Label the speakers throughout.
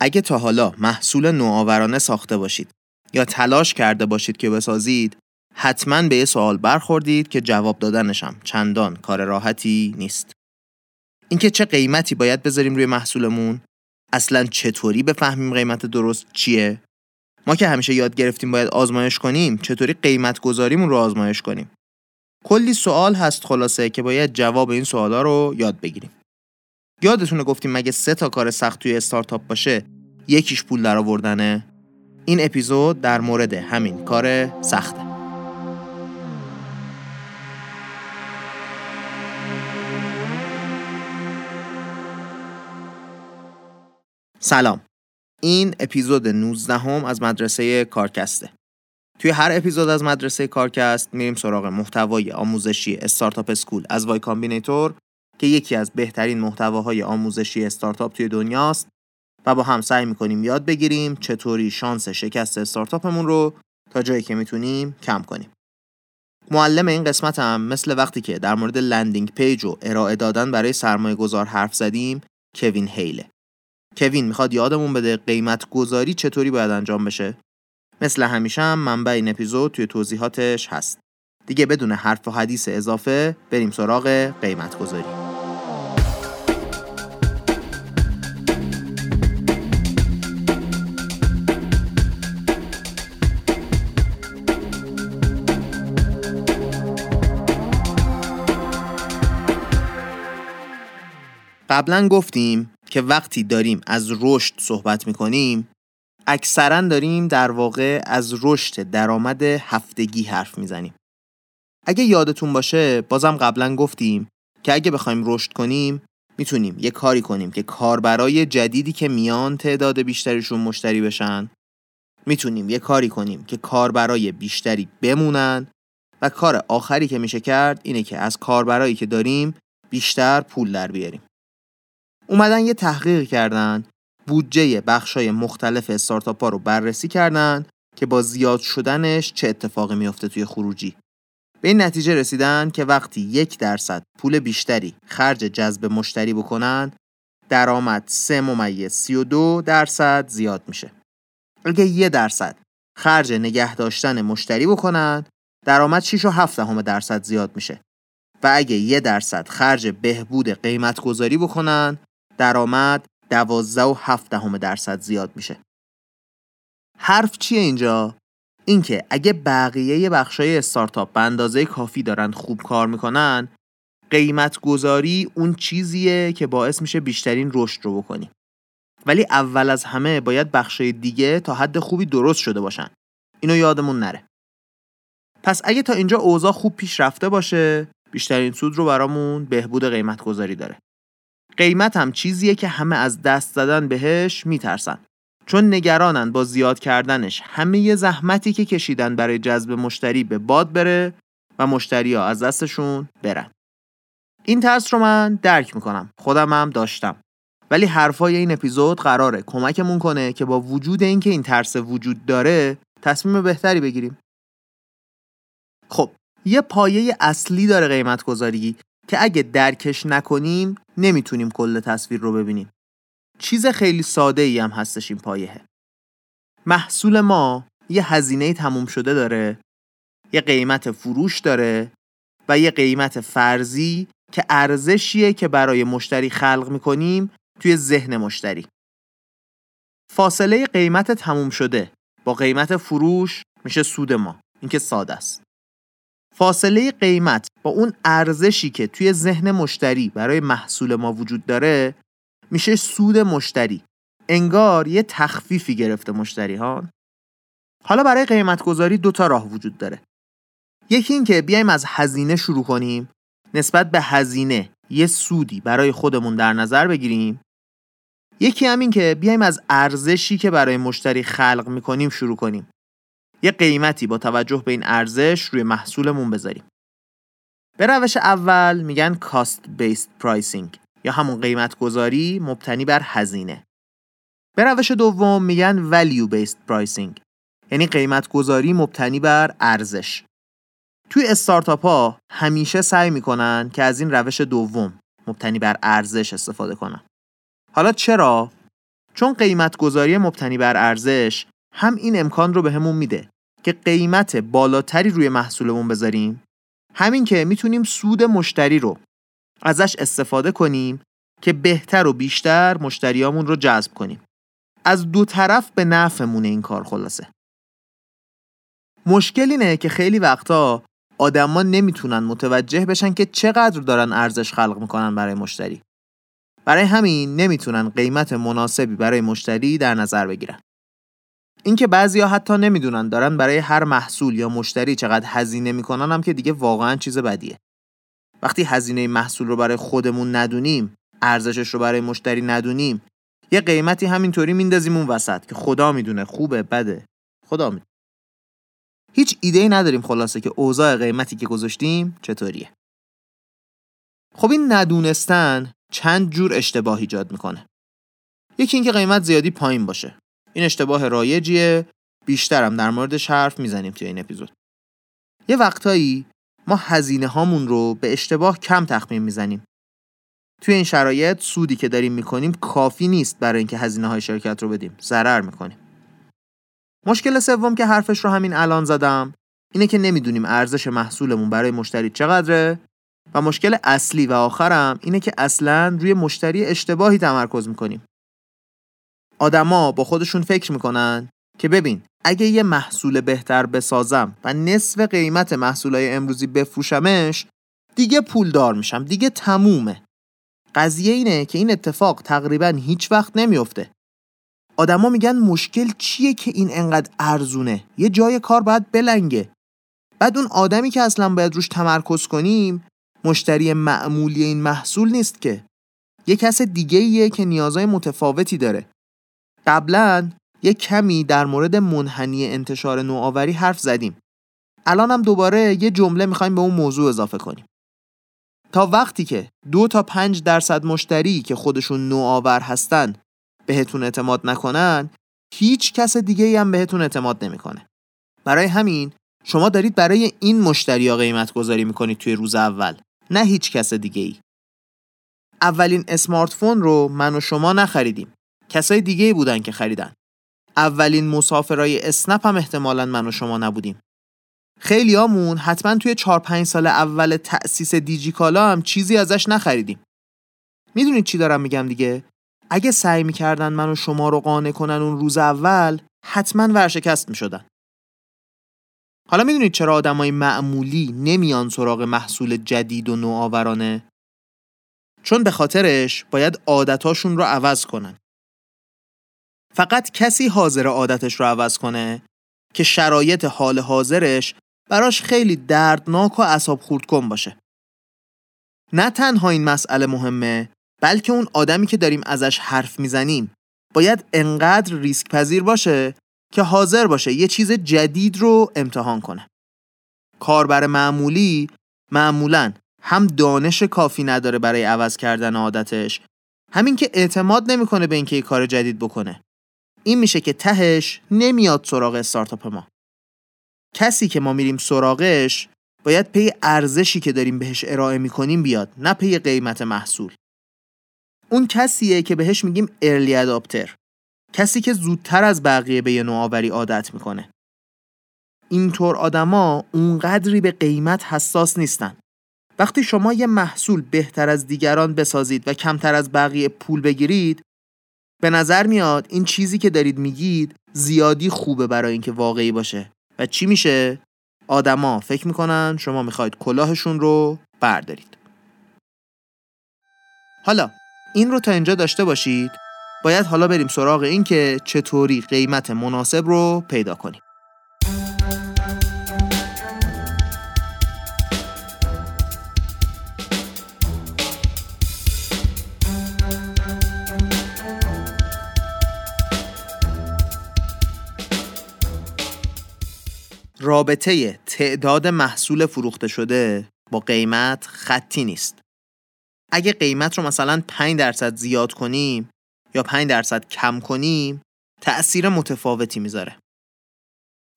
Speaker 1: اگه تا حالا محصول نوآورانه ساخته باشید یا تلاش کرده باشید که بسازید حتما به یه سوال برخوردید که جواب دادنشم چندان کار راحتی نیست. اینکه چه قیمتی باید بذاریم روی محصولمون؟ اصلا چطوری بفهمیم قیمت درست چیه؟ ما که همیشه یاد گرفتیم باید آزمایش کنیم چطوری قیمت گذاریمون رو آزمایش کنیم؟ کلی سوال هست خلاصه که باید جواب این سوالا رو یاد بگیریم. یادتونه گفتیم مگه سه تا کار سخت توی استارتاپ باشه؟ یکیش پول درآوردنه. این اپیزود در مورد همین کار سخته. سلام. این اپیزود 19 هم از مدرسه کارکسته. توی هر اپیزود از مدرسه کارکست میریم سراغ محتوای آموزشی Startup School از Y Combinator که یکی از بهترین محتواهای آموزشی استارتاپ توی دنیاست و با هم سعی می‌کنیم یاد بگیریم چطوری شانس شکست استارتاپمون رو تا جایی که می‌تونیم کم کنیم. معلم این قسمت هم مثل وقتی که در مورد landing page و ارائه دادن برای سرمایه گذار حرف زدیم کوین هیله. کوین می‌خواد یادمون بده قیمت گذاری چطوری باید انجام بشه. مثل همیشه هم منبع این اپیزود توی توضیحاتش هست. دیگه بدون حرف و حدیث اضافه بریم سراغ قیمت گذاری. قبلا گفتیم که وقتی داریم از رشد صحبت می‌کنیم اکثرا داریم در واقع از رشد درآمد هفتگی حرف می‌زنیم. اگه یادتون باشه بازم قبلا گفتیم که اگه بخوایم رشد کنیم می‌تونیم یه کاری کنیم که کاربرای جدیدی که میان تعداد بیشتریشون مشتری بشن می‌تونیم یه کاری کنیم که کاربرای بیشتری بمونن و کار آخری که میشه کرد اینه که از کاربرایی که داریم بیشتر پول در بیاریم. اومدن یه تحقیق کردن بودجه بخشای مختلف استارتاپ ها رو بررسی کردن که با زیاد شدنش چه اتفاقی میفته توی خروجی. به این نتیجه رسیدن که وقتی یک درصد پول بیشتری خرج جذب مشتری بکنن درآمد 3 ممیز 32 درصد زیاد میشه. اگه یه درصد خرج نگه داشتن مشتری بکنن درآمد 6 و 7 درصد زیاد میشه. و اگه یه درصد خرج بهبود قیمت گذاری بکنن درآمد 12 و 7 دهم درصد زیاد میشه. حرف چیه اینجا؟ اینکه اگه بقیه بخشای استارتاپ به اندازه کافی دارن خوب کار می‌کنن قیمت گذاری اون چیزیه که باعث میشه بیشترین رشد رو بکنی. ولی اول از همه باید بخشای دیگه تا حد خوبی درست شده باشن. اینو یادمون نره. پس اگه تا اینجا اوضاع خوب پیش رفته باشه بیشترین سود رو برامون بهبود قیمت گذاری داره. قیمت هم چیزیه که همه از دست زدن بهش میترسن. چون نگرانن با زیاد کردنش همه ی زحمتی که کشیدن برای جذب مشتری به باد بره و مشتری ها از دستشون برن. این ترس رو من درک می‌کنم. خودم هم داشتم. ولی حرفای این اپیزود قراره. کمکمون کنه که با وجود اینکه این ترس وجود داره تصمیم بهتری بگیریم. خب یه پایه اصلی داره قیمت گذاری که اگه درکش نکنیم نمی‌تونیم کل تصویر رو ببینیم. چیز خیلی ساده ای هم هستش این پایهه. محصول ما یه هزینه تموم شده داره، یه قیمت فروش داره و یه قیمت فرضی که ارزشیه که برای مشتری خلق می‌کنیم توی ذهن مشتری. فاصله قیمت تموم شده با قیمت فروش میشه سود ما. این که ساده است. فاصله قیمت با اون ارزشی که توی ذهن مشتری برای محصول ما وجود داره میشه سود مشتری. انگار یه تخفیفی گرفته مشتری ها؟ حالا برای قیمت گذاری دو تا راه وجود داره. یکی این که بیایم از هزینه شروع کنیم. نسبت به هزینه یه سودی برای خودمون در نظر بگیریم. یکی هم این که بیایم از ارزشی که برای مشتری خلق می‌کنیم شروع کنیم. یه قیمتی با توجه به این ارزش روی محصولمون بذاریم. به روش اول میگن cost based pricing یا همون قیمت گذاری مبتنی بر هزینه. به روش دوم میگن value based pricing یعنی قیمت گذاری مبتنی بر ارزش. توی استارتاپ ها همیشه سعی می‌کنن که از این روش دوم مبتنی بر ارزش استفاده کنن. حالا چرا؟ چون قیمت گذاری مبتنی بر ارزش هم این امکان رو بهمون به میده که قیمت بالاتری روی محصولمون بذاریم. همین که می‌تونیم سود مشتری رو ازش استفاده کنیم که بهتر و بیشتر مشتریامون رو جذب کنیم. از دو طرف به نفعمونه این کار خلاصه. مشکل اینه که خیلی وقتا آدما نمی‌تونن متوجه بشن که چقدر دارن ارزش خلق می‌کنن برای مشتری. برای همین نمی‌تونن قیمت مناسبی برای مشتری در نظر بگیرن. اینکه بعضیا حتی نمی‌دونن دارن برای هر محصول یا مشتری چقدر هزینه می‌کنن هم که دیگه واقعا چیز بدیه. وقتی هزینه محصول رو برای خودمون ندونیم ارزشش رو برای مشتری ندونیم یه قیمتی همینطوری میندازیم اون وسط که خدا می‌دونه خوبه بده. خدا می‌دونه هیچ ایده ای نداریم خلاصه که اوضاع قیمتی که گذاشتیم چطوریه. خب این ندونستن چند جور اشتباه ایجاد می‌کنه؟ یکی اینکه قیمت زیادی پایین باشه. این اشتباه رایجیه. بیشترم در موردش حرف می‌زنیم توی این اپیزود. یه وقتایی ما هزینه هامون رو به اشتباه کم تخمین می‌زنیم. توی این شرایط سودی که داریم می‌کنیم کافی نیست برای اینکه هزینه های شرکت رو بدیم. ضرر می‌کنیم. مشکل سوم که حرفش رو همین الان زدم اینه که نمی‌دونیم ارزش محصولمون برای مشتری چقدره و مشکل اصلی و آخرم اینه که اصلا روی مشتری اشتباهی تمرکز می‌کنیم. آدما با خودشون فکر می‌کنن که ببین اگه یه محصول بهتر بسازم و نصف قیمت محصولای امروزی بفروشمش دیگه پولدار میشم دیگه تمومه. قضیه اینه که این اتفاق تقریبا هیچ وقت نمیفته آدما میگن مشکل چیه که این انقدر ارزونه؟ یه جای کار باید بلنگه. بعد اون آدمی که اصلا باید روش تمرکز کنیم مشتری معمولی این محصول نیست که. یه کس دیگه ایه که نیازهای متفاوتی داره. قبلا یه کمی در مورد منحنی انتشار نوآوری حرف زدیم. الان هم دوباره یه جمله می‌خوایم به اون موضوع اضافه کنیم. تا وقتی که دو تا پنج درصد مشتری که خودشون نوآور هستن بهتون اعتماد نکنن هیچ کس دیگه هم بهتون اعتماد نمی‌کنه. برای همین شما دارید برای این مشتری ها قیمت گذاری می‌کنید توی روز اول نه هیچ کس دیگه ای اولین اسمارت فون رو من و شما نخریدیم. کسای دیگه بودن که خریدن. اولین مسافرای اسنپ هم احتمالا من و شما نبودیم. خیلی آمون حتما توی 4 5 سال اول تأسیس دیجیکالا هم چیزی ازش نخریدیم. می‌دونید چی دارم میگم دیگه؟ اگه سعی می‌کردن منو شما رو قانع کنن اون روز اول حتما ورشکست می‌شدن. حالا می‌دونید چرا آدمای معمولی نمیان سراغ محصول جدید و نوآورانه؟ چون به خاطرش باید عادتاشون رو عوض کنن. فقط کسی حاضر عادتش رو عوض کنه که شرایط حال حاضرش براش خیلی دردناک و اصاب خورد کن باشه. نه تنها این مسئله مهمه بلکه اون آدمی که داریم ازش حرف می‌زنیم باید انقدر ریسک پذیر باشه که حاضر باشه یه چیز جدید رو امتحان کنه. کاربر معمولی معمولا هم دانش کافی نداره برای عوض کردن عادتش همین که اعتماد نمی‌کنه به اینکه یه کار جدید بکنه. این میشه که تهش نمیاد سراغ استارتاپ ما. کسی که ما میریم سراغش باید پی ارزشی که داریم بهش ارائه می‌کنیم بیاد نه پی قیمت محصول. اون کسیه که بهش میگیم early adopter کسی که زودتر از بقیه به یه نوآوری عادت می‌کنه. اینطور آدما اونقدری به قیمت حساس نیستن. وقتی شما یه محصول بهتر از دیگران بسازید و کمتر از بقیه پول بگیرید به نظر میاد این چیزی که دارید میگید زیادی خوبه برای اینکه واقعی باشه. و چی میشه؟ آدما فکر می‌کنن شما می‌خواید کلاهشون رو بردارید. حالا این رو تا اینجا داشته باشید باید حالا بریم سراغ این که چطوری قیمت مناسب رو پیدا کنیم. رابطه تعداد محصول فروخته شده با قیمت خطی نیست. اگه قیمت رو مثلا 5 درصد زیاد کنیم یا 5 درصد کم کنیم تأثیر متفاوتی می‌ذاره.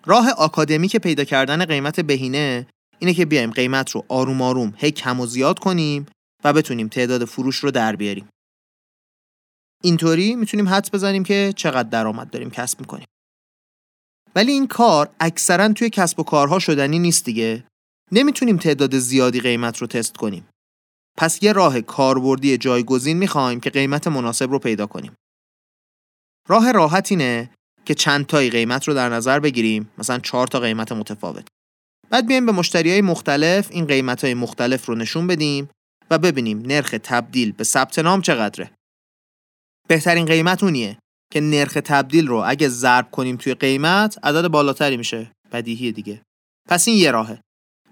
Speaker 1: راه آکادمیک پیدا کردن قیمت بهینه اینه که بیایم قیمت رو آروم آروم هی کم و زیاد کنیم و بتونیم تعداد فروش رو در بیاریم. اینطوری می‌تونیم حدس بزنیم که چقدر درآمد داریم کسب می‌کنیم ولی این کار اکثرا توی کسب و کارها شدنی نیست دیگه. نمی‌تونیم تعداد زیادی قیمت رو تست کنیم. پس یه راه کاربردی جایگزین می‌خوایم که قیمت مناسب رو پیدا کنیم. راه راحت اینه که چند تایی قیمت رو در نظر بگیریم مثلا چهار تا قیمت متفاوت. بعد بیایم به مشتری های مختلف این قیمت های مختلف رو نشون بدیم و ببینیم نرخ تبدیل به ثبت نام چقدره. بهترین قیمت اونیه. که نرخ تبدیل رو اگه ضرب کنیم توی قیمت عدد بالاتری میشه. بدیهی دیگه. پس این یه راهه.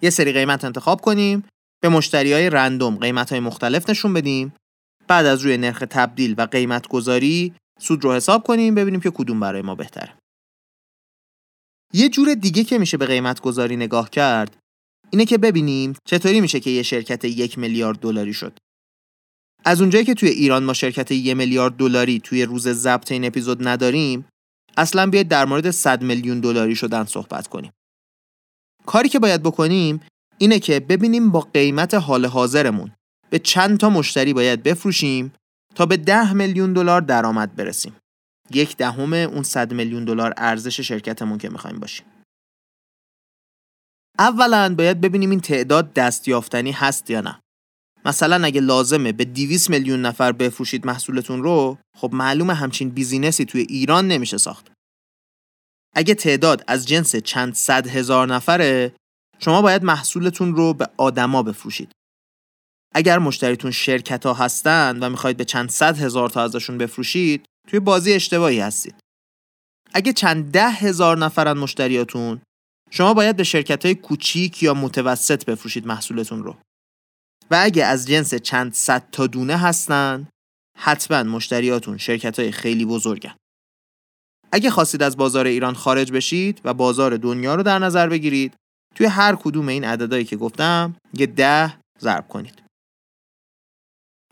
Speaker 1: یه سری قیمت انتخاب کنیم به مشتری های رندوم قیمت های مختلف نشون بدیم. بعد از روی نرخ تبدیل و قیمت گذاری سود رو حساب کنیم ببینیم که کدوم برای ما بهتره. یه جور دیگه که میشه به قیمت گذاری نگاه کرد اینه که ببینیم چطوری میشه که یه شرکت یک میلیارد دلاری شد. از اونجایی که توی ایران ما شرکت یک میلیارد دلاری توی روز ضبط این اپیزود نداریم اصلا بیاید در مورد 100 میلیون دلاری شدن صحبت کنیم کاری که باید بکنیم اینه که ببینیم با قیمت حال حاضرمون به چند تا مشتری باید بفروشیم تا به 10 میلیون دلار درآمد برسیم. یک دهم اون 100 میلیون دلار ارزش شرکتمون که می‌خوایم باشیم. اولا باید ببینیم این تعداد دستیافتنی هست یا نه. مثلا اگه لازمه به 200 میلیون نفر بفروشید محصولتون رو خب معلومه همچین بیزینسی توی ایران نمیشه ساخت. اگه تعداد از جنس چند صد هزار نفره شما باید محصولتون رو به آدما بفروشید. اگر مشتریتون شرکت ها هستن و می‌خواید به چند صد هزار تا ازشون بفروشید توی بازی اشتباهی هستید. اگه چند ده هزار نفرن مشتریاتون شما باید به شرکت های کوچیک یا متوسط بفروشید محصولتون رو. و اگه از جنس چند صد تا دونه هستن حتما مشتریاتون شرکت های خیلی بزرگن. اگه خواستید از بازار ایران خارج بشید و بازار دنیا رو در نظر بگیرید توی هر کدوم این عددهایی که گفتم یه ده ضرب کنید.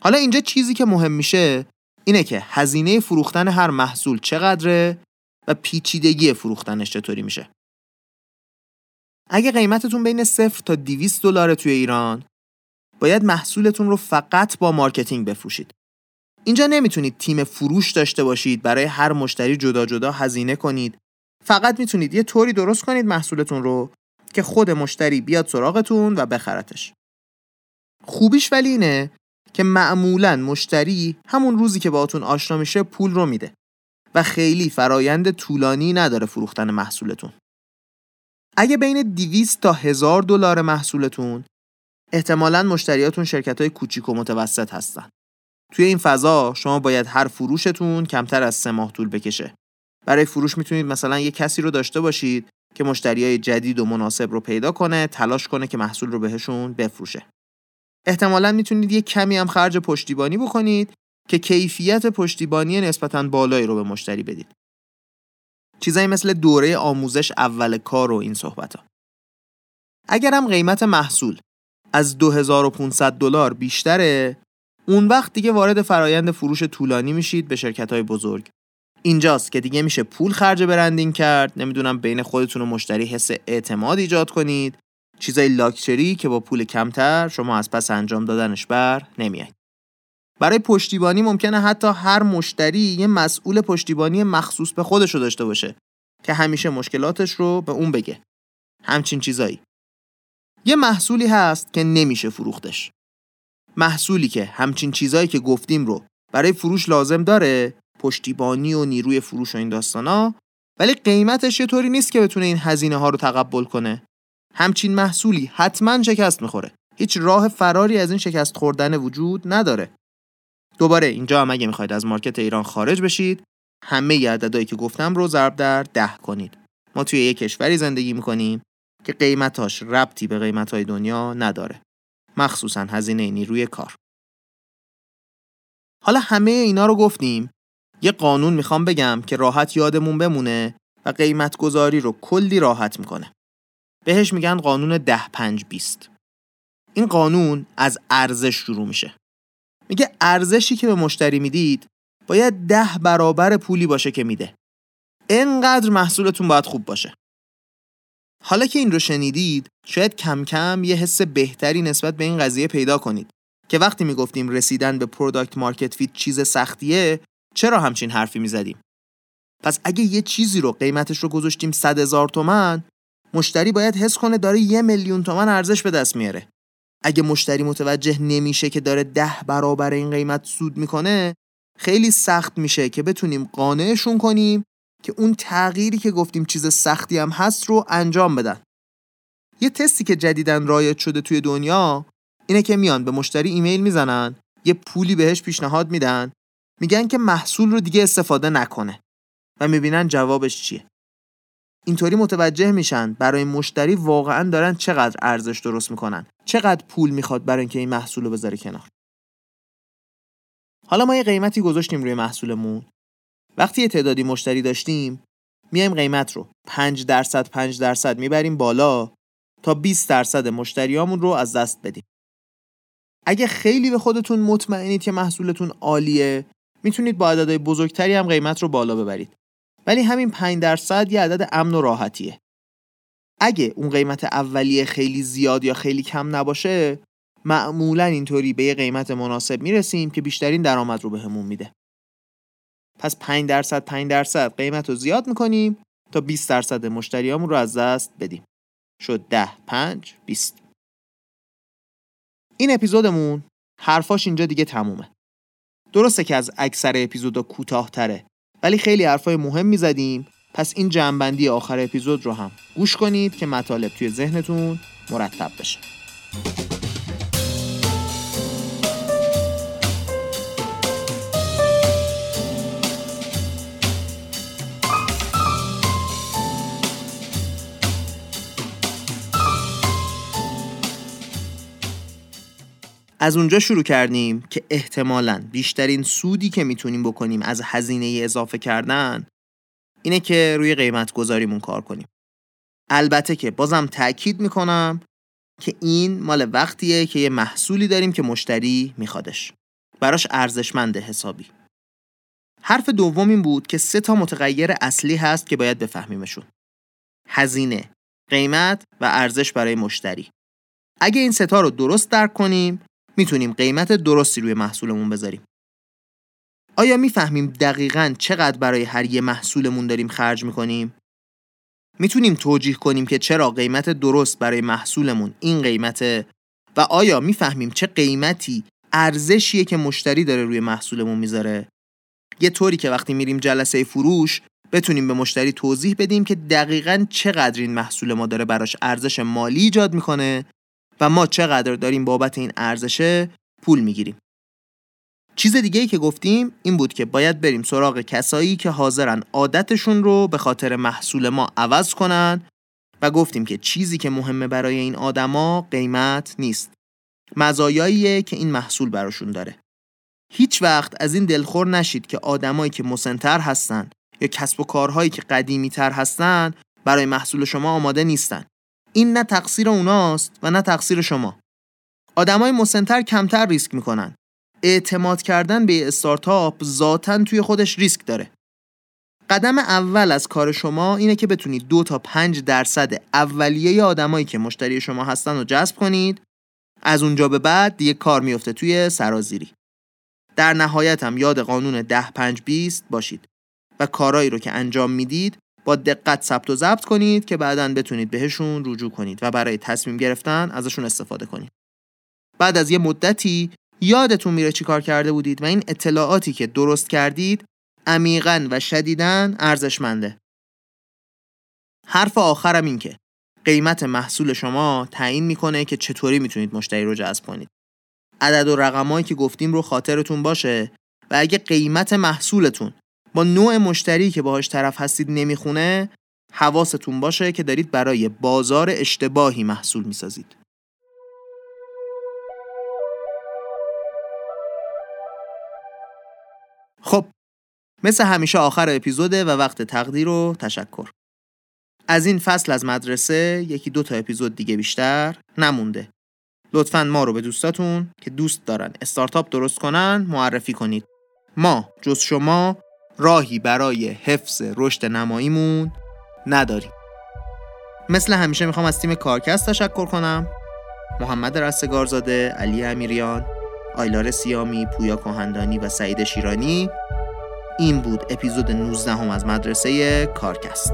Speaker 1: حالا اینجا چیزی که مهم میشه اینه که هزینه فروختن هر محصول چقدره و پیچیدگی فروختنش چطوری میشه. اگه قیمتتون بین 0 تا 200 دلار توی ایران باید محصولتون رو فقط با marketing بفروشید. اینجا نمی‌تونید تیم فروش داشته باشید برای هر مشتری جدا جدا هزینه کنید. فقط می‌تونید یه طوری درست کنید محصولتون رو که خود مشتری بیاد سراغتون و بخرتش. خوبیش ولی اینه که معمولا مشتری همون روزی که باهاتون آشنا میشه پول رو میده و خیلی فرایند طولانی نداره فروختن محصولتون. اگه بین 200 تا 1000 دلار محصولتون احتمالا مشتریاتون شرکت های کوچیک و متوسط هستن. توی این فضا شما باید هر فروشتون کمتر از سه ماه طول بکشه. برای فروش می‌تونید مثلا یه کسی رو داشته باشید که مشتری های جدید و مناسب رو پیدا کنه، تلاش کنه که محصول رو بهشون بفروشه. احتمالا می‌تونید یه کمی هم خرج پشتیبانی بکنید که کیفیت پشتیبانی نسبتا بالایی رو به مشتری بدید. چیزایی مثل دوره آموزش اول کار و این صحبت ها. اگر هم قیمت محصول از 2500 دلار بیشتره؟ اون وقت دیگه وارد فرایند فروش طولانی میشید به شرکت های بزرگ. اینجاست که دیگه میشه پول خرج برندینگ کرد. نمی‌دونم بین خودتون و مشتری حس اعتماد ایجاد کنید. چیزای لاکچری که با پول کمتر شما از پس انجام دادنش بر نمیایید برای پشتیبانی ممکنه حتی هر مشتری یه مسئول پشتیبانی مخصوص به خودش رو داشته باشه که همیشه مشکلاتش رو به اون بگه. همچین چیزایی. یه محصولی هست که نمیشه فروختش. محصولی که همچین چیزایی که گفتیم رو برای فروش لازم داره پشتیبانی و نیروی فروش و این داستانا ولی قیمتش یه طوری نیست که بتونه این هزینه ها رو تقبل کنه. همچین محصولی حتما شکست می‌خوره. هیچ راه فراری از این شکست خوردن وجود نداره. دوباره اینجا هم اگه می‌خواید از مارکت ایران خارج بشید همه عددهایی که گفتم رو ضرب در ده کنید. ما توی یک کشوری زندگی می‌کنیم که قیمتاش ربطی به قیمتهای دنیا نداره. مخصوصا هزینه نیروی کار. حالا همه اینا رو گفتیم. یه قانون می‌خوام بگم که راحت یادمون بمونه و قیمت گذاری رو کلی راحت می‌کنه. بهش میگن قانون ده پنج بیست. این قانون از ارزش شروع میشه. میگه ارزشی که به مشتری می‌دید باید ده برابر پولی باشه که میده. انقدر محصولتون باید خوب باشه. حالا که این رو شنیدید شاید کم کم یه حس بهتری نسبت به این قضیه پیدا کنید که وقتی می‌گفتیم رسیدن به product market fit چیز سختیه چرا همچین حرفی می‌زدیم؟ پس اگه یه چیزی رو قیمتش رو گذاشتیم صد هزار تومن مشتری باید حس کنه داره یه میلیون تومن ارزش به دست میاره. اگه مشتری متوجه نمیشه که داره ده برابر این قیمت سود می‌کنه خیلی سخت میشه که بتونیم قانعشون کنیم که اون تغییری که گفتیم چیز سختی هم هست رو انجام بدن. یه تستی که جدیدن رایج شده توی دنیا اینه که میان به مشتری ایمیل می‌زنن یه پولی بهش پیشنهاد میدن میگن که محصول رو دیگه استفاده نکنه و می‌بینن جوابش چیه. اینطوری متوجه میشن برای مشتری واقعا دارن چقدر ارزش درست می‌کنن چقدر پول می‌خواد برای اینکه این محصول رو بذاره کنار. حالا ما یه قیمتی گذاشتیم روی محصولمون. وقتی تعدادی مشتری داشتیم میایم قیمت رو. 5 درصد 5 درصد می‌بریم بالا تا 20 درصد مشتریامون رو از دست بدیم. اگه خیلی به خودتون مطمئنید که محصولتون عالیه می‌تونید با عددهای بزرگتری هم قیمت رو بالا ببرید. ولی همین 5 درصد یه عدد امن و راحتیه. اگه اون قیمت اولیه خیلی زیاد یا خیلی کم نباشه معمولا اینطوری به یه قیمت مناسب می‌رسیم که بیشترین درآمد رو بهمون به میده. پس 5 درصد 5 درصد قیمت رو زیاد می‌کنیم تا 20 درصد مشتریامون رو از دست بدیم. شد 10 5 20 این اپیزودمون حرفاش اینجا دیگه تمومه. درسته که از اکثر اپیزودا کوتاهتره ولی خیلی حرفای مهم می‌زدیم. پس این جنبندی آخر اپیزود رو هم گوش کنید که مطالب توی ذهنتون مرتب بشه. از اونجا شروع کردیم که احتمالا بیشترین سودی که می‌تونیم بکنیم از هزینه اضافه کردن اینه که روی قیمت گذاریمون کار کنیم. البته که بازم تاکید می‌کنم که این مال وقتیه که یه محصولی داریم که مشتری میخوادش. براش ارزشمند حسابی. حرف دوم این بود که سه تا متغیر اصلی هست که باید بفهمیمشون. هزینه قیمت و ارزش برای مشتری. اگه این ستا رو درست درک کنیم می‌تونیم قیمت درستی روی محصولمون بذاریم آیا می‌فهمیم دقیقا چقدر برای هر یه محصولمون داریم خرج می‌کنیم؟ می‌تونیم توجیه کنیم که چرا قیمت درست برای محصولمون این قیمته و آیا می‌فهمیم چه قیمتی ارزشیه که مشتری داره روی محصولمون می‌ذاره؟ یه طوری که وقتی میریم جلسه فروش بتونیم به مشتری توضیح بدیم که دقیقا چقدر این محصول ما داره براش ارزش مالی ایجاد می‌کنه و ما چقدر داریم بابت این ارزشه پول می‌گیریم. چیز دیگه ای که گفتیم این بود که باید بریم سراغ کسایی که حاضرن عادتشون رو به خاطر محصول ما عوض کنن و گفتیم که چیزی که مهمه برای این آدما قیمت نیست. مزایاییه که این محصول براشون داره. هیچ وقت از این دلخور نشید که آدمایی که مسنتر هستن یا کسب و کارهایی که قدیمی تر هستن برای محصول شما آماده نیستن. این نه تقصیر اوناست و نه تقصیر شما. آدمای مسنتر کمتر ریسک می‌کنن. اعتماد کردن به استارتاپ ذاتا توی خودش ریسک داره. قدم اول از کار شما اینه که بتونید دو تا پنج درصد اولیه آدمایی که مشتری شما هستن رو جذب کنید از اونجا به بعد دیگه کار میفته توی سرازیری در نهایت هم یاد قانون ده پنج بیست باشید و کارایی رو که انجام می‌دید با دقت ثبت و ضبط کنید که بعدا بتونید بهشون رجوع کنید و برای تصمیم گرفتن ازشون استفاده کنید. بعد از یه مدتی یادتون میره چی کار کرده بودید و این اطلاعاتی که درست کردید عمیقا و شدیدن ارزشمنده. حرف آخرم این که قیمت محصول شما تعیین می‌کنه که چطوری می‌تونید مشتری رو جذب کنید. عدد و رقمایی که گفتیم رو خاطرتون باشه و اگه قیمت محصولتون با نوع مشتری که باهاش طرف هستید نمی‌خونه حواستون باشه که دارید برای بازار اشتباهی محصول می‌سازید. خب مثل همیشه آخر اپیزوده و وقت تقدیر و تشکر. از این فصل از مدرسه یکی دو تا اپیزود دیگه بیشتر نمونده. لطفا ما رو به دوستاتون که دوست دارن استارتاپ درست کنن معرفی کنید. ما جز شما راهی برای حفظ رشد نماییمون نداریم. مثل همیشه می‌خوام از تیم کارکست تشکر کنم. محمد رستگارزاده، علی امیریان، آیلار سیامی، پویا کهندانی و سعید شیرانی. این بود اپیزود 19 هم از مدرسه کارکست.